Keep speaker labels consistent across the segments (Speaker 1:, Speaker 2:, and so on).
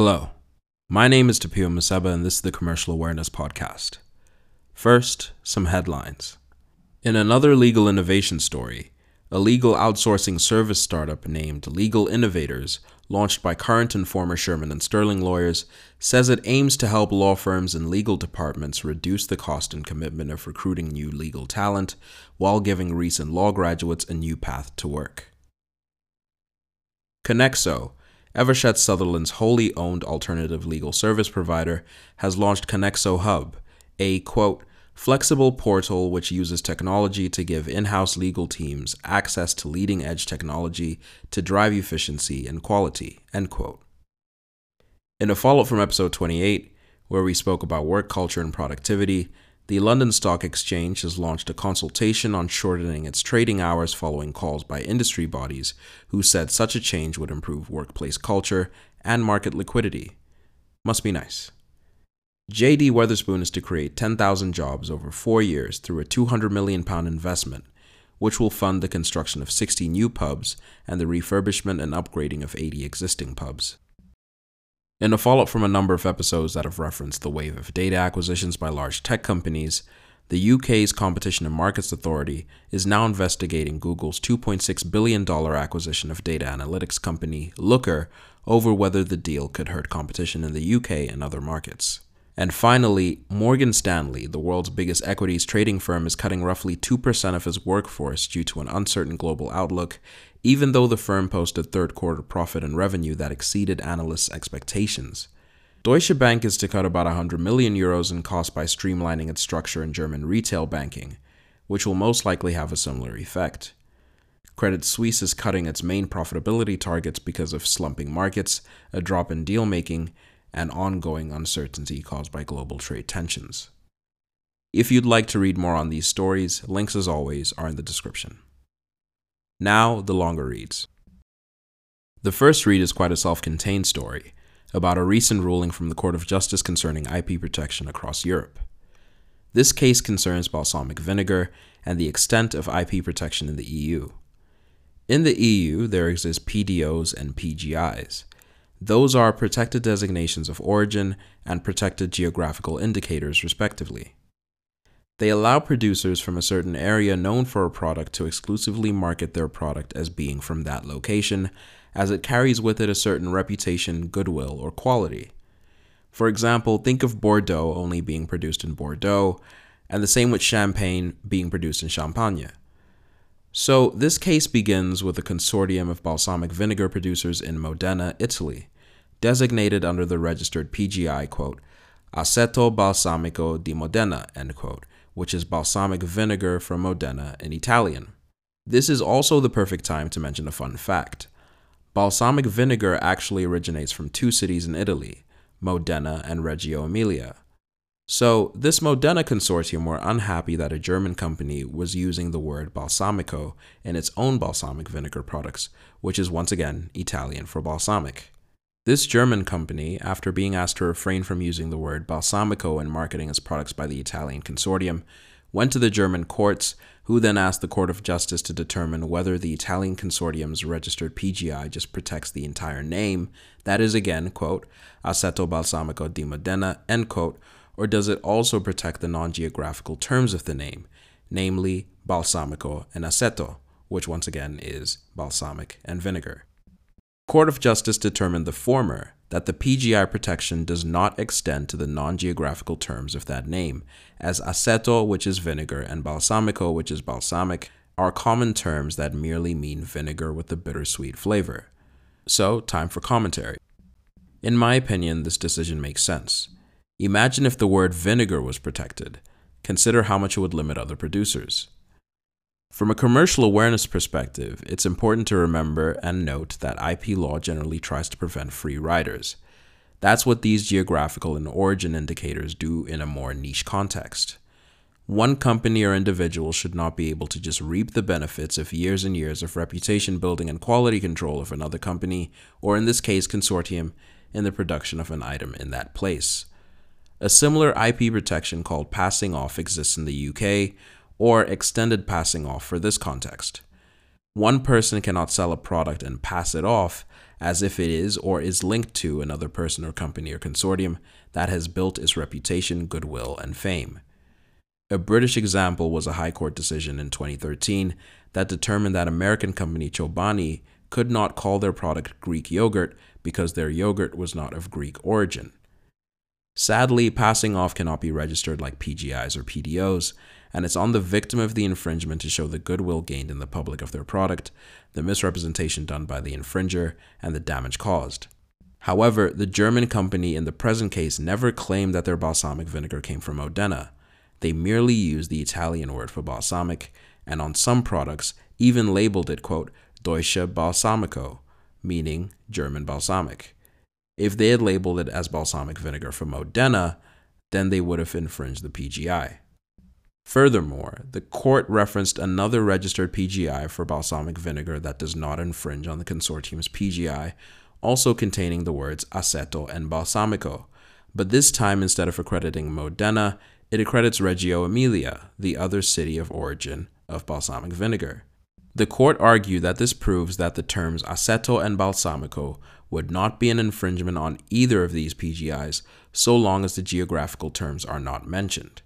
Speaker 1: Hello, my name is Tapio Maseba, and this is the Commercial Awareness Podcast. First, some headlines. In another legal innovation story, a legal outsourcing service startup named Legal Innovators, launched by current and former Shearman and Sterling lawyers, says it aims to help law firms and legal departments reduce the cost and commitment of recruiting new legal talent while giving recent law graduates a new path to work. Konexo, Eversheds Sutherland's wholly owned alternative legal service provider, has launched Konexo Hub, a quote, flexible portal which uses technology to give in house legal teams access to leading edge technology to drive efficiency and quality. End quote. In a follow up from episode 28, where we spoke about work culture and productivity, the London Stock Exchange has launched a consultation on shortening its trading hours following calls by industry bodies who said such a change would improve workplace culture and market liquidity. Must be nice. JD Wetherspoon is to create 10,000 jobs over four years through a £200 million investment, which will fund the construction of 60 new pubs and the refurbishment and upgrading of 80 existing pubs. In a follow up from a number of episodes that have referenced the wave of data acquisitions by large tech companies, the UK's Competition and Markets Authority is now investigating Google's $2.6 billion acquisition of data analytics company Looker over whether the deal could hurt competition in the UK and other markets. And finally, Morgan Stanley, the world's biggest equities trading firm, is cutting roughly 2% of its workforce due to an uncertain global outlook even though the firm posted third quarter profit and revenue that exceeded analysts' expectations. Deutsche Bank is to cut about 100 million euros in costs by streamlining its structure in German retail banking, which will most likely have a similar effect. Credit Suisse is cutting its main profitability targets because of slumping markets, a drop in deal making, and ongoing uncertainty caused by global trade tensions. If you'd like to read more on these stories, links as always are in the description. Now, the longer reads. The first read is quite a self contained story about a recent ruling from the Court of Justice concerning IP protection across Europe. This case concerns balsamic vinegar and the extent of IP protection in the EU. In the EU, there exist PDOs and PGIs. Those are protected designations of origin and protected geographical indicators, respectively. They allow producers from a certain area known for a product to exclusively market their product as being from that location, as it carries with it a certain reputation, goodwill, or quality. For example, think of Bordeaux only being produced in Bordeaux, and the same with Champagne being produced in Champagne. So, this case begins with a consortium of balsamic vinegar producers in Modena, Italy, designated under the registered PGI, quote, Aceto Balsamico di Modena, end quote, which is balsamic vinegar from Modena in Italian. This is also the perfect time to mention a fun fact. Balsamic vinegar actually originates from two cities in Italy, Modena and Reggio Emilia. So, this Modena consortium were unhappy that a German company was using the word balsamico in its own balsamic vinegar products, which is once again Italian for balsamic. This German company, after being asked to refrain from using the word balsamico in marketing its products by the Italian consortium, went to the German courts, who then asked the Court of Justice to determine whether the Italian consortium's registered PGI just protects the entire name, that is again, quote, Aceto Balsamico di Modena, end quote, or does it also protect the non geographical terms of the name, namely balsamico and aceto, which once again is balsamic and vinegar. Court of Justice determined the former, that the PGI protection does not extend to the non geographical terms of that name, as aceto, which is vinegar, and balsamico, which is balsamic, are common terms that merely mean vinegar with a bittersweet flavor. So, time for commentary. In my opinion, this decision makes sense. Imagine if the word vinegar was protected. Consider how much it would limit other producers. From a commercial awareness perspective, it's important to remember and note that IP law generally tries to prevent free riders. That's what these geographical and origin indicators do in a more niche context. One company or individual should not be able to just reap the benefits of years and years of reputation building and quality control of another company, or in this case, consortium, in the production of an item in that place. A similar IP protection called passing off exists in the UK, or extended passing off for this context. One person cannot sell a product and pass it off, as if it is or is linked to another person or company or consortium that has built its reputation, goodwill, and fame. A British example was a High Court decision in 2013 that determined that American company Chobani could not call their product Greek yogurt because their yogurt was not of Greek origin. Sadly, passing off cannot be registered like PGIs or PDOs, and it's on the victim of the infringement to show the goodwill gained in the public of their product, the misrepresentation done by the infringer, and the damage caused. However, the German company in the present case never claimed that their balsamic vinegar came from Modena. They merely used the Italian word for balsamic, and on some products even labeled it, quote, Deutsche Balsamico, meaning German balsamic. If they had labeled it as balsamic vinegar from Modena, then they would have infringed the PGI. Furthermore, the court referenced another registered PGI for balsamic vinegar that does not infringe on the consortium's PGI, also containing the words aceto and balsamico, but this time instead of accrediting Modena, it accredits Reggio Emilia, the other city of origin of balsamic vinegar. The court argued that this proves that the terms aceto and balsamico would not be an infringement on either of these PGIs so long as the geographical terms are not mentioned.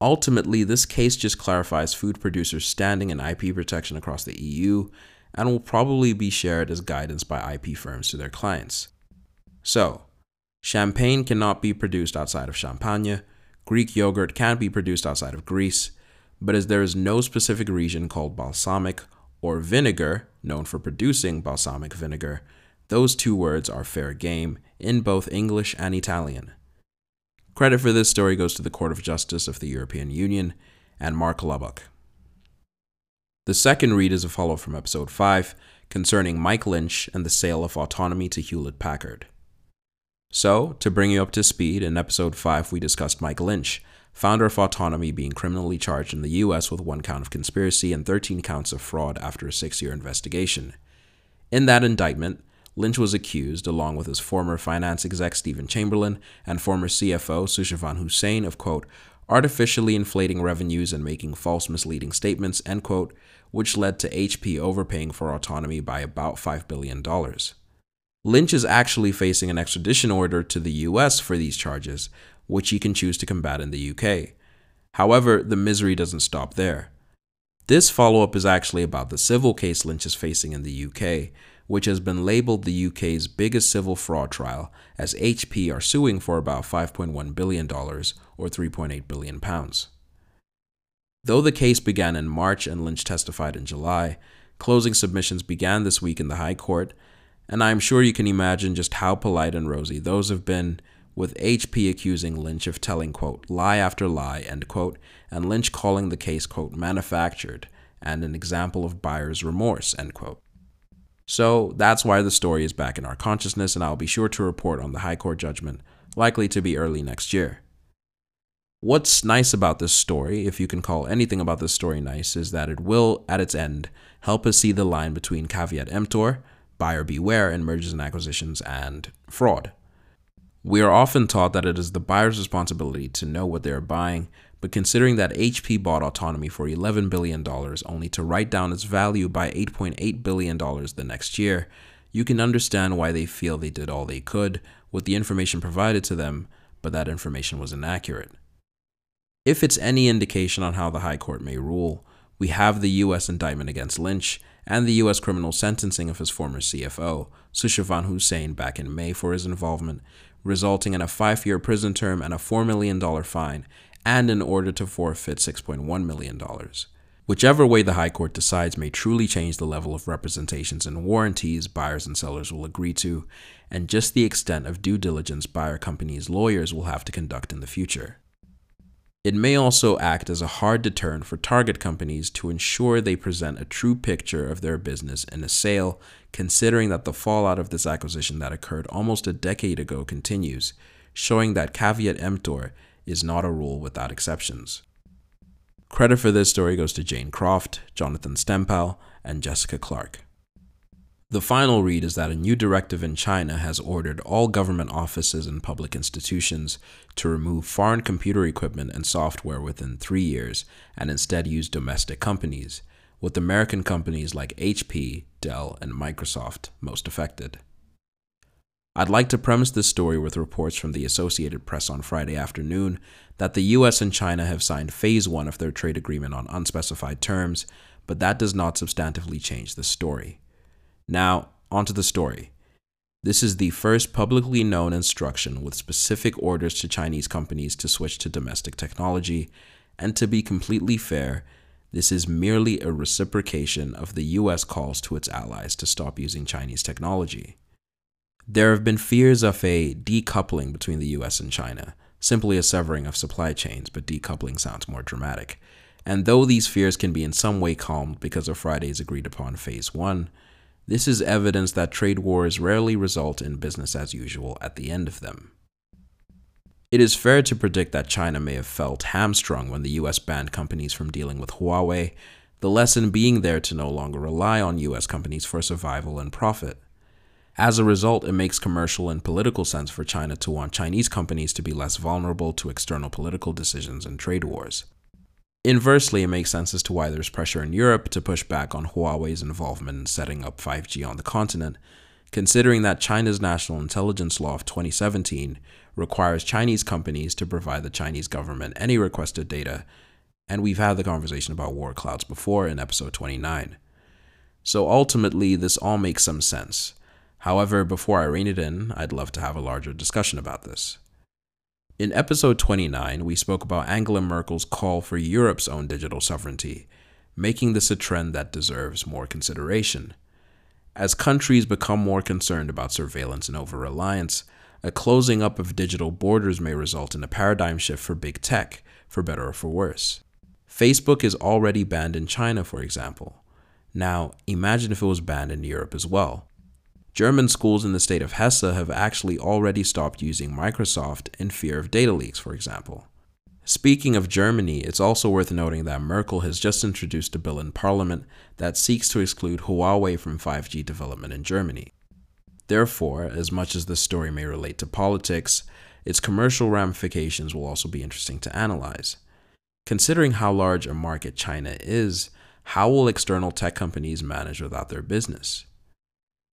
Speaker 1: Ultimately, this case just clarifies food producers' standing in IP protection across the EU and will probably be shared as guidance by IP firms to their clients. So, champagne cannot be produced outside of Champagne, Greek yogurt can be produced outside of Greece, but as there is no specific region called balsamic or vinegar known for producing balsamic vinegar, those two words are fair game in both English and Italian. Credit for this story goes to the Court of Justice of the European Union and Mark Lubbock. The second read is a follow from episode 5 concerning Mike Lynch and the sale of autonomy to Hewlett Packard. So, to bring you up to speed, in episode 5 we discussed Mike Lynch, founder of Autonomy, being criminally charged in the US with one count of conspiracy and 13 counts of fraud after a six year investigation. In that indictment, Lynch was accused, along with his former finance exec Stephen Chamberlain and former CFO Sushovan Hussain, of quote, artificially inflating revenues and making false misleading statements, end quote, which led to HP overpaying for autonomy by about $5 billion. Lynch is actually facing an extradition order to the US for these charges, which he can choose to combat in the UK. However, the misery doesn't stop there. This follow up is actually about the civil case Lynch is facing in the UK, which has been labeled the UK's biggest civil fraud trial, as HP are suing for about $5.1 billion or 3.8 billion pounds. Though the case began in March and Lynch testified in July, closing submissions began this week in the High Court, and I'm sure you can imagine just how polite and rosy those have been with HP accusing Lynch of telling, quote, lie after lie, end quote, and Lynch calling the case, quote, manufactured and an example of buyer's remorse, end quote. So that's why the story is back in our consciousness, and I'll be sure to report on the High Court judgment, likely to be early next year. What's nice about this story, if you can call anything about this story nice, is that it will, at its end, help us see the line between caveat emptor, buyer beware in mergers and acquisitions, and fraud. We are often taught that it is the buyer's responsibility to know what they are buying, but considering that HP bought autonomy for $11 billion only to write down its value by $8.8 billion the next year, you can understand why they feel they did all they could with the information provided to them, but that information was inaccurate. If it's any indication on how the High Court may rule, we have the US indictment against Lynch and the US criminal sentencing of his former CFO, Sushovan Hussain, back in May for his involvement, resulting in a five year prison term and a $4 million fine, and an order to forfeit $6.1 million. Whichever way the High Court decides may truly change the level of representations and warranties buyers and sellers will agree to, and just the extent of due diligence buyer companies' lawyers will have to conduct in the future. It may also act as a hard deterrent for target companies to ensure they present a true picture of their business in a sale, considering that the fallout of this acquisition that occurred almost a decade ago continues, showing that caveat emptor is not a rule without exceptions. Credit for this story goes to Jane Croft, Jonathan Stempel, and Jessica Clark. The final read is that a new directive in China has ordered all government offices and public institutions to remove foreign computer equipment and software within three years and instead use domestic companies, with American companies like HP, Dell, and Microsoft most affected. I'd like to premise this story with reports from the Associated Press on Friday afternoon that the US and China have signed phase one of their trade agreement on unspecified terms, but that does not substantively change the story. Now, onto the story. This is the first publicly known instruction with specific orders to Chinese companies to switch to domestic technology, and to be completely fair, this is merely a reciprocation of the US calls to its allies to stop using Chinese technology. There have been fears of a decoupling between the US and China, simply a severing of supply chains, but decoupling sounds more dramatic. And though these fears can be in some way calmed because of Friday's agreed upon Phase 1, this is evidence that trade wars rarely result in business as usual at the end of them. It is fair to predict that China may have felt hamstrung when the US banned companies from dealing with Huawei, the lesson being there to no longer rely on US companies for survival and profit. As a result, it makes commercial and political sense for China to want Chinese companies to be less vulnerable to external political decisions and trade wars. Inversely, it makes sense as to why there's pressure in Europe to push back on Huawei's involvement in setting up 5G on the continent, considering that China's National Intelligence Law of 2017 requires Chinese companies to provide the Chinese government any requested data, and we've had the conversation about war clouds before in episode 29. So ultimately, this all makes some sense. However, before I rein it in, I'd love to have a larger discussion about this. In episode 29, we spoke about Angela Merkel's call for Europe's own digital sovereignty, making this a trend that deserves more consideration. As countries become more concerned about surveillance and over reliance, a closing up of digital borders may result in a paradigm shift for big tech, for better or for worse. Facebook is already banned in China, for example. Now, imagine if it was banned in Europe as well. German schools in the state of Hesse have actually already stopped using Microsoft in fear of data leaks, for example. Speaking of Germany, it's also worth noting that Merkel has just introduced a bill in parliament that seeks to exclude Huawei from 5G development in Germany. Therefore, as much as this story may relate to politics, its commercial ramifications will also be interesting to analyze. Considering how large a market China is, how will external tech companies manage without their business?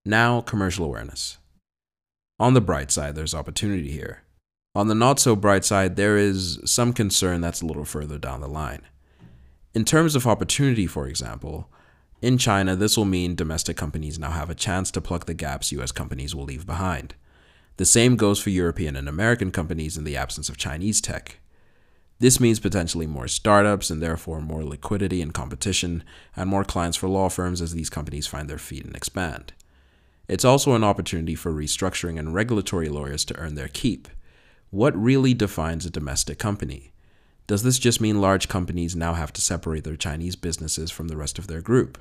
Speaker 1: Now, commercial awareness. On the bright side, there's opportunity here. On the not so bright side, there is some concern that's a little further down the line. In terms of opportunity, for example, in China, this will mean domestic companies now have a chance to plug the gaps US companies will leave behind. The same goes for European and American companies in the absence of Chinese tech. This means potentially more startups and therefore more liquidity and competition, and more clients for law firms as these companies find their feet and expand. It's also an opportunity for restructuring and regulatory lawyers to earn their keep. What really defines a domestic company? Does this just mean large companies now have to separate their Chinese businesses from the rest of their group?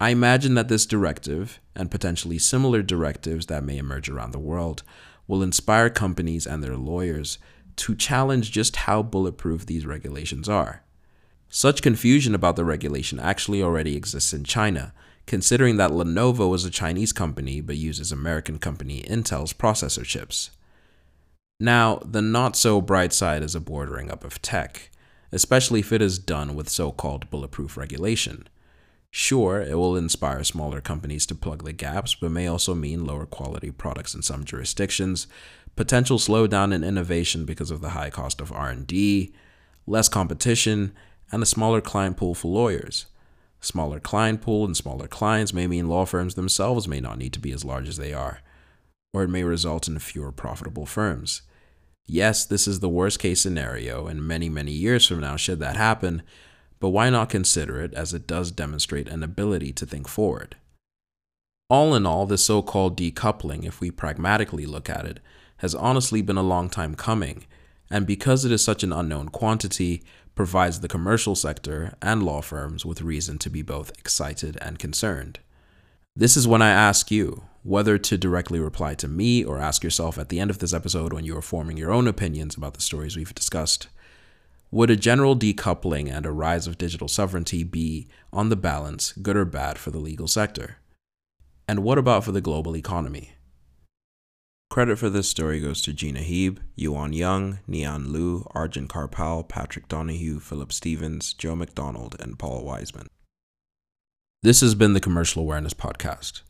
Speaker 1: I imagine that this directive, and potentially similar directives that may emerge around the world, will inspire companies and their lawyers to challenge just how bulletproof these regulations are. Such confusion about the regulation actually already exists in China, considering that Lenovo is a Chinese company but uses American company Intel's processor chips. Now, the not so bright side is a bordering up of tech, especially if it is done with so called bulletproof regulation. Sure, it will inspire smaller companies to plug the gaps, but may also mean lower quality products in some jurisdictions, potential slowdown in innovation because of the high cost of R&D, less competition, and a smaller client pool for lawyers. Smaller client pool and smaller clients may mean law firms themselves may not need to be as large as they are, or it may result in fewer profitable firms. Yes, this is the worst case scenario, and many, many years from now, should that happen, but why not consider it as it does demonstrate an ability to think forward? All in all, this so called decoupling, if we pragmatically look at it, has honestly been a long time coming, and because it is such an unknown quantity, provides the commercial sector and law firms with reason to be both excited and concerned. This is when I ask you whether to directly reply to me or ask yourself at the end of this episode when you are forming your own opinions about the stories we've discussed. Would a general decoupling and a rise of digital sovereignty be, on the balance, good or bad for the legal sector? And what about for the global economy? Credit for this story goes to Gina Heeb, Yuan Yang, Nian Liu, Arjun Karpal, Patrick Donahue, Philip Stevens, Joe McDonald, and Paul Wiseman. This has been the Commercial Awareness Podcast.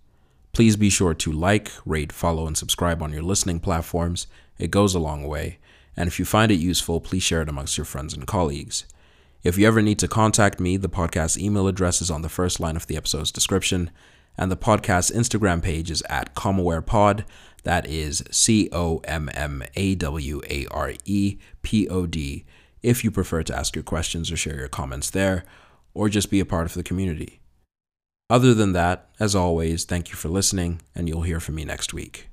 Speaker 1: Please be sure to like, rate, follow, and subscribe on your listening platforms. It goes a long way. And if you find it useful, please share it amongst your friends and colleagues. If you ever need to contact me, the podcast email address is on the first line of the episode's description, and the podcast Instagram page is at CommAwarePod. That is C O M M A W A R E P O D. If you prefer to ask your questions or share your comments there, or just be a part of the community. Other than that, as always, thank you for listening, and you'll hear from me next week.